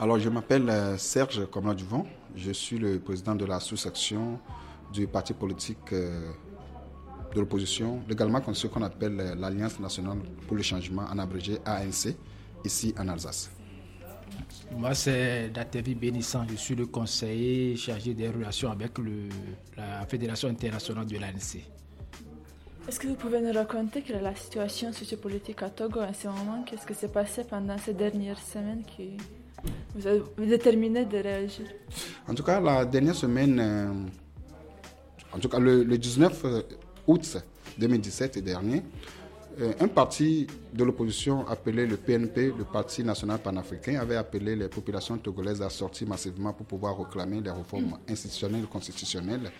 Alors, je m'appelle euh, Serge Comla Duvon. Je suis le président de la sous-section du parti politique euh, de l'opposition, légalement ce qu'on appelle euh, l'Alliance nationale pour le changement, en abrégé ANC, ici en Alsace. Moi, c'est Datevi Bénissant. Je suis le conseiller chargé des relations avec le, la Fédération internationale de l'ANC. Est-ce que vous pouvez nous raconter quelle est la situation sociopolitique à Togo en ce moment? Qu'est-ce qui s'est passé pendant ces dernières semaines qui vous a déterminé de réagir. En tout cas, la dernière semaine, euh, en tout cas le, 19 euh, août 2017 dernier, euh, un parti de l'opposition appelé le PNP, le Parti national panafricain, avait appelé les populations togolaises à sortir massivement pour pouvoir réclamer les réformes institutionnelles et constitutionnelles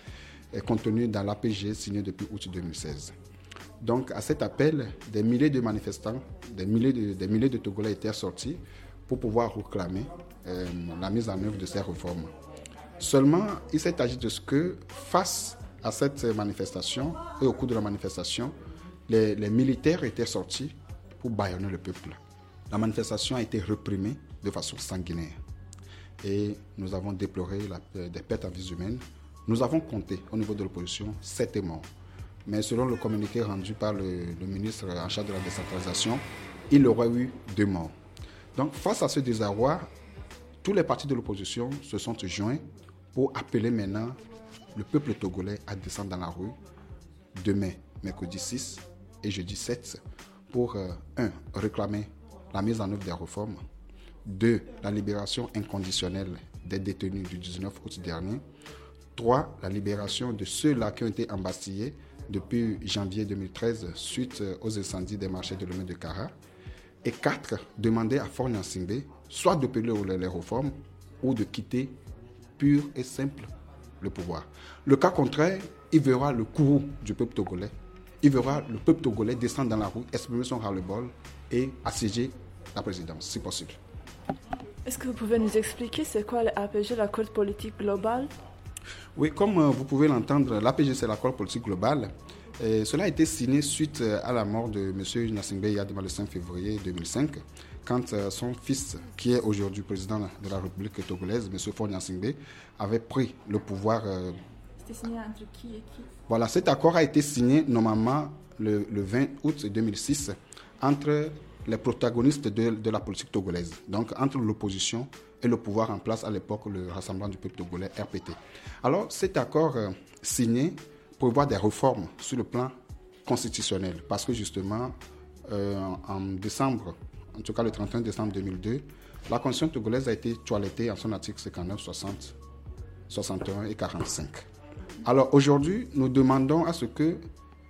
contenues dans l'APG signé depuis août 2016. Donc, à cet appel, des milliers de manifestants, des milliers de, des milliers de Togolais étaient sortis pour pouvoir réclamer euh, la mise en œuvre de ces réformes. Seulement, il s'est agi de ce que, face à cette manifestation et au cours de la manifestation, les, militaires étaient sortis pour bâillonner le peuple. La manifestation a été réprimée de façon sanguinaire. Et nous avons déploré la, des pertes en vie humaines. Nous avons compté au niveau de l'opposition sept morts. Mais selon le communiqué rendu par le, le ministre en charge de la décentralisation, il aurait eu deux morts. Donc face à ce désarroi, tous les partis de l'opposition se sont joints pour appeler maintenant le peuple togolais à descendre dans la rue demain, mercredi 6 et jeudi 7, pour, 1. Euh, réclamer la mise en œuvre des réformes, 2. la libération inconditionnelle des détenus du 19 août dernier, 3. la libération de ceux-là qui ont été embastillés depuis janvier 2013 suite aux incendies des marchés de l'Homme de Cara, et quatre, demander à Fort soit de payer les réformes ou de quitter pur et simple le pouvoir. Le cas contraire, il verra le courroux du peuple togolais. Il verra le peuple togolais descendre dans la rue, exprimer son ras-le-bol et assiéger la présidence, si possible. Est-ce que vous pouvez nous expliquer c'est quoi l'APG, l'accord politique global Oui, comme euh, vous pouvez l'entendre, l'APG c'est l'accord politique global cela a été signé suite euh, à la mort de M. Nassingbe Yadima le 5 février 2005, quand euh, son fils, qui est aujourd'hui président de la République togolaise, M. Faure Nassingbe, avait pris le pouvoir. Euh, C'était signé entre qui et qui? Voilà, cet accord a été signé normalement le, 20 août 2006 entre les protagonistes de, la politique togolaise, donc entre l'opposition et le pouvoir en place à l'époque, le Rassemblement du peuple togolais, RPT. Alors cet accord signé prévoir des réformes sur le plan constitutionnel. Parce que justement, euh, en décembre, en tout cas le 31 décembre 2002, la Constitution togolaise a été toilettée en son article 59, 60, 61 et 45. Alors aujourd'hui, nous demandons à ce que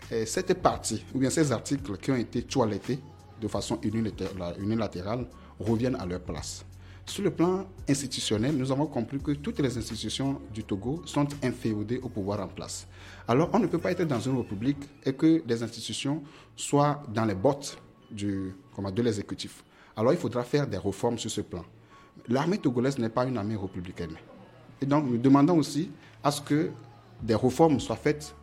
eh, cette partie, ou bien ces articles qui ont été toilettés de façon unilatérale, reviennent à leur place. Sur le plan institutionnel, nous avons compris que toutes les institutions du Togo sont inféodées au pouvoir en place. Alors, on ne peut pas être dans une république et que les institutions soient dans les bottes du, de l'exécutif. Alors, il faudra faire des réformes sur ce plan. L'armée togolaise n'est pas une armée républicaine. Et donc, nous demandons aussi à ce que des réformes soient faites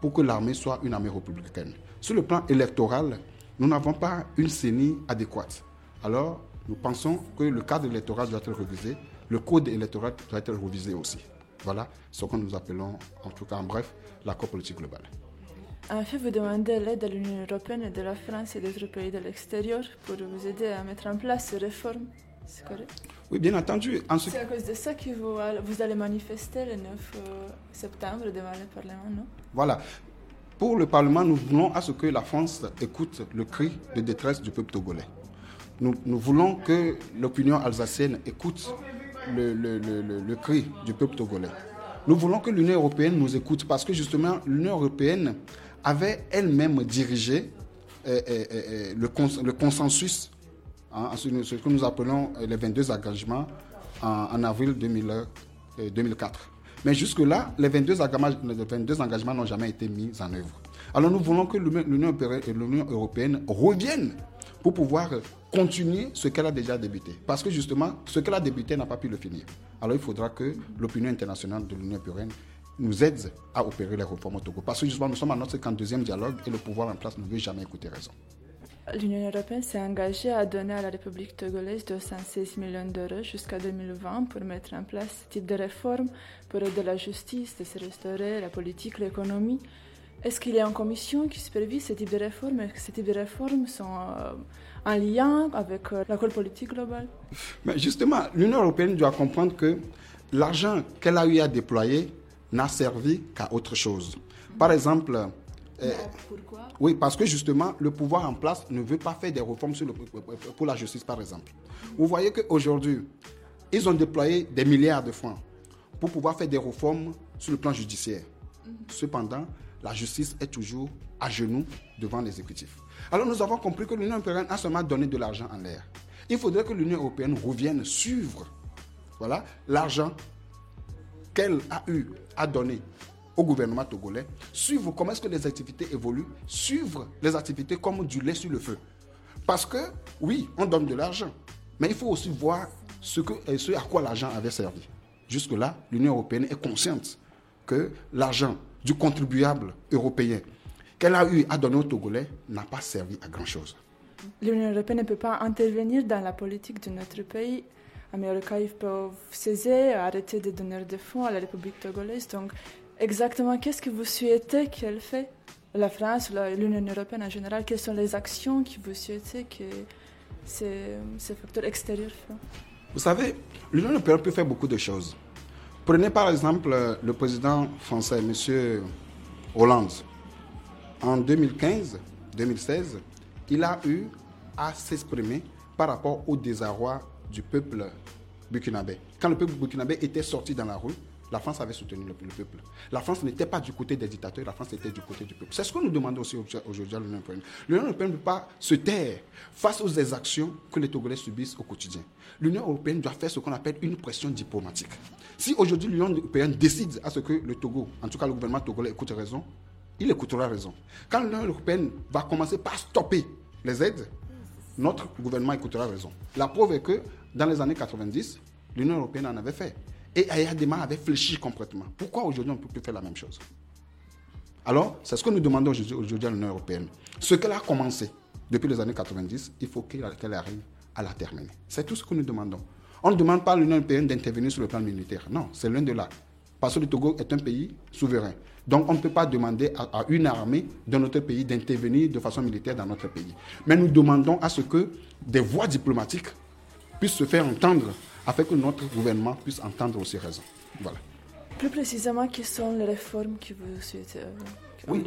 pour que l'armée soit une armée républicaine. Sur le plan électoral, nous n'avons pas une CENI adéquate. Alors, nous pensons que le cadre électoral doit être révisé, le code électoral doit être révisé aussi. Voilà ce que nous appelons, en tout cas en bref, l'accord politique global. En fait, vous demandez l'aide de l'Union européenne et de la France et d'autres pays de l'extérieur pour vous aider à mettre en place ces réformes. C'est correct? Oui, bien entendu. C'est à cause de ça que vous, vous allez manifester le 9 euh, septembre devant le Parlement, non? Voilà. Pour le Parlement, nous voulons à ce que la France écoute le cri de détresse du peuple togolais. Nous, voulons que l'opinion alsacienne écoute le, cri du peuple togolais. Nous voulons que l'Union européenne nous écoute parce que justement l'Union européenne avait elle-même dirigé euh, euh, euh, le, consensus, hein, ce que nous appelons les 22 engagements en, avril 2004. Mais jusque-là, les 22 les 22 engagements n'ont jamais été mis en œuvre. Alors nous voulons que l'Union européenne revienne pour pouvoir continuer ce qu'elle a déjà débuté. Parce que justement, ce qu'elle a débuté n'a pas pu le finir. Alors il faudra que l'opinion internationale de l'Union européenne nous aide à opérer les réformes au Togo. Parce que justement, nous sommes à notre 52e dialogue et le pouvoir en place ne veut jamais écouter raison. L'Union européenne s'est engagée à donner à la République togolaise 216 millions d'euros jusqu'à 2020 pour mettre en place ce type de réforme, pour aider la justice de se restaurer, la politique, l'économie. Est-ce qu'il y a une commission qui supervise ce type de réformes Est-ce que ce type de réformes sont euh, en lien avec euh, l'accord politique global? Mais justement, l'Union européenne doit comprendre que l'argent qu'elle a eu à déployer n'a servi qu'à autre chose. Par exemple, euh, Pourquoi? oui, parce que justement, le pouvoir en place ne veut pas faire des réformes sur le, pour la justice, par exemple. Vous voyez qu'aujourd'hui, ils ont déployé des milliards de francs pour pouvoir faire des réformes sur le plan judiciaire. Cependant, la justice est toujours à genoux devant l'exécutif. Alors nous avons compris que l'Union européenne a seulement donné de l'argent en l'air. Il faudrait que l'Union européenne revienne suivre voilà, l'argent qu'elle a eu à donner au gouvernement togolais, suivre comment est-ce que les activités évoluent, suivre les activités comme du lait sur le feu. Parce que, oui, on donne de l'argent, mais il faut aussi voir ce, ce à quoi l'argent avait servi. Jusque-là, l'Union européenne est consciente que l'argent du contribuable européen qu'elle a eu à donner aux Togolais n'a pas servi à grand-chose. L'Union européenne ne peut pas intervenir dans la politique de notre pays. Américains ils peuvent saisir, arrêter de donner des fonds à la République togolaise. Donc, exactement, qu'est-ce que vous souhaitez qu'elle fait? La France, l'Union européenne en général, quelles sont les actions que vous souhaitez que ces, ces facteurs extérieurs fassent? Vous savez, l'Union européenne peut faire beaucoup de choses. Prenez par exemple euh, le président français, M. Hollande. En 2015-2016, il a eu à s'exprimer par rapport au désarroi du peuple burkinabé. Quand le peuple burkinabé était sorti dans la rue, la France avait soutenu le, le peuple. La France n'était pas du côté des dictateurs, la France était du côté du peuple. C'est ce que nous demandons aussi aujourd'hui à l'Union européenne. L'Union européenne ne peut pas se taire face aux exactions que les Togolais subissent au quotidien. L'Union européenne doit faire ce qu'on appelle une pression diplomatique. Si aujourd'hui l'Union européenne décide à ce que le Togo, en tout cas le gouvernement togolais, écoute raison, il écoutera raison. Quand l'Union européenne va commencer par stopper les aides, notre gouvernement écoutera raison. La preuve est que dans les années 90, l'Union européenne en avait fait. Et Ayadema avait fléchi complètement. Pourquoi aujourd'hui on ne peut plus faire la même chose? Alors, c'est ce que nous demandons aujourd'hui à l'Union européenne. Ce qu'elle a commencé depuis les années 90, il faut qu'elle arrive à la terminer. C'est tout ce que nous demandons. On ne demande pas à l'Union européenne d'intervenir sur le plan militaire. Non, c'est loin de là. Parce que le Togo est un pays souverain. Donc on ne peut pas demander à, à une armée de notre pays d'intervenir de façon militaire dans notre pays. Mais nous demandons à ce que des voies diplomatiques puissent se faire entendre afin que notre gouvernement puisse entendre aussi raison. Voilà. Plus précisément, quelles sont les réformes que vous souhaitez euh, Oui.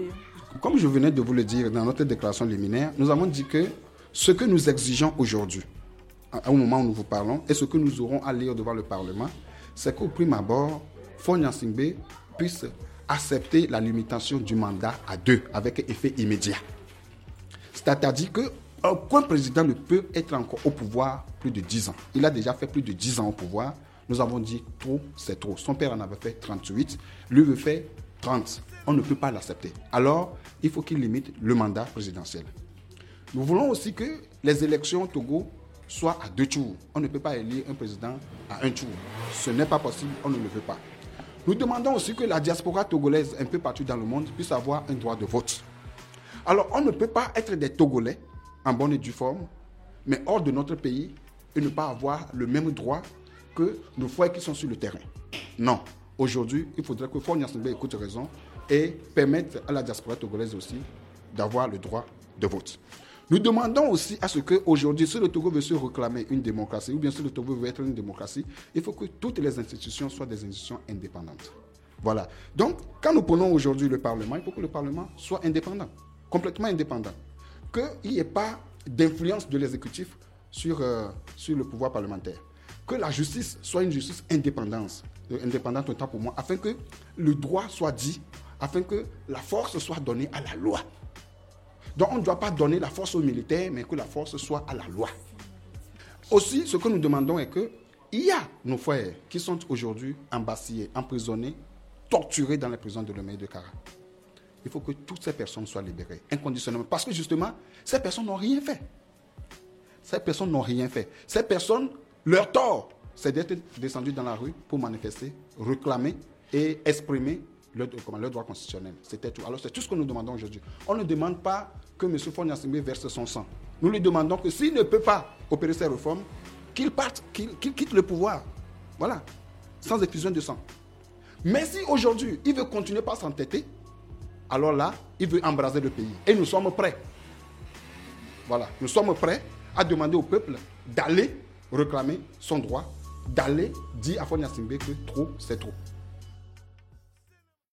Comme je venais de vous le dire dans notre déclaration liminaire, nous avons dit que ce que nous exigeons aujourd'hui, au moment où nous vous parlons, et ce que nous aurons à lire devant le Parlement, c'est qu'au prime abord, Fonya Singbe puisse accepter la limitation du mandat à deux avec effet immédiat. C'est-à-dire que aucun président ne peut être encore au pouvoir plus de 10 ans. Il a déjà fait plus de 10 ans au pouvoir. Nous avons dit trop, c'est trop. Son père en avait fait 38, lui veut faire 30. On ne peut pas l'accepter. Alors, il faut qu'il limite le mandat présidentiel. Nous voulons aussi que les élections au Togo soient à deux tours. On ne peut pas élire un président à un tour. Ce n'est pas possible, on ne le veut pas. Nous demandons aussi que la diaspora togolaise, un peu partout dans le monde, puisse avoir un droit de vote. Alors, on ne peut pas être des Togolais en bonne et due forme, mais hors de notre pays et ne pas avoir le même droit que nos frères qui sont sur le terrain. Non. Aujourd'hui, il faudrait que Fournier écoute raison et permette à la diaspora togolaise aussi d'avoir le droit de vote. Nous demandons aussi à ce que aujourd'hui, si le Togo veut se réclamer une démocratie, ou bien si le Togo veut être une démocratie, il faut que toutes les institutions soient des institutions indépendantes. Voilà. Donc, quand nous prenons aujourd'hui le Parlement, il faut que le Parlement soit indépendant, complètement indépendant. Qu'il n'y ait pas d'influence de l'exécutif sur, euh, sur le pouvoir parlementaire. Que la justice soit une justice indépendante, euh, indépendante autant pour moi, afin que le droit soit dit, afin que la force soit donnée à la loi. Donc on ne doit pas donner la force aux militaires, mais que la force soit à la loi. Aussi, ce que nous demandons est que il y a nos frères qui sont aujourd'hui embastillés, emprisonnés, torturés dans les prisons de Lomé de Cara. Il faut que toutes ces personnes soient libérées inconditionnellement. Parce que justement, ces personnes n'ont rien fait. Ces personnes n'ont rien fait. Ces personnes, leur tort, c'est d'être descendus dans la rue pour manifester, réclamer et exprimer leur, comment, leur droit constitutionnel. C'était tout. Alors c'est tout ce que nous demandons aujourd'hui. On ne demande pas que M. Fournier verse son sang. Nous lui demandons que s'il ne peut pas opérer ces réformes, qu'il parte, qu'il quitte le pouvoir. Voilà. Sans effusion de sang. Mais si aujourd'hui, il veut continuer par s'entêter, alors là, il veut embraser le pays. Et nous sommes prêts. Voilà. Nous sommes prêts à demander au peuple d'aller réclamer son droit, d'aller dire à Fonia Simbe que trop, c'est trop.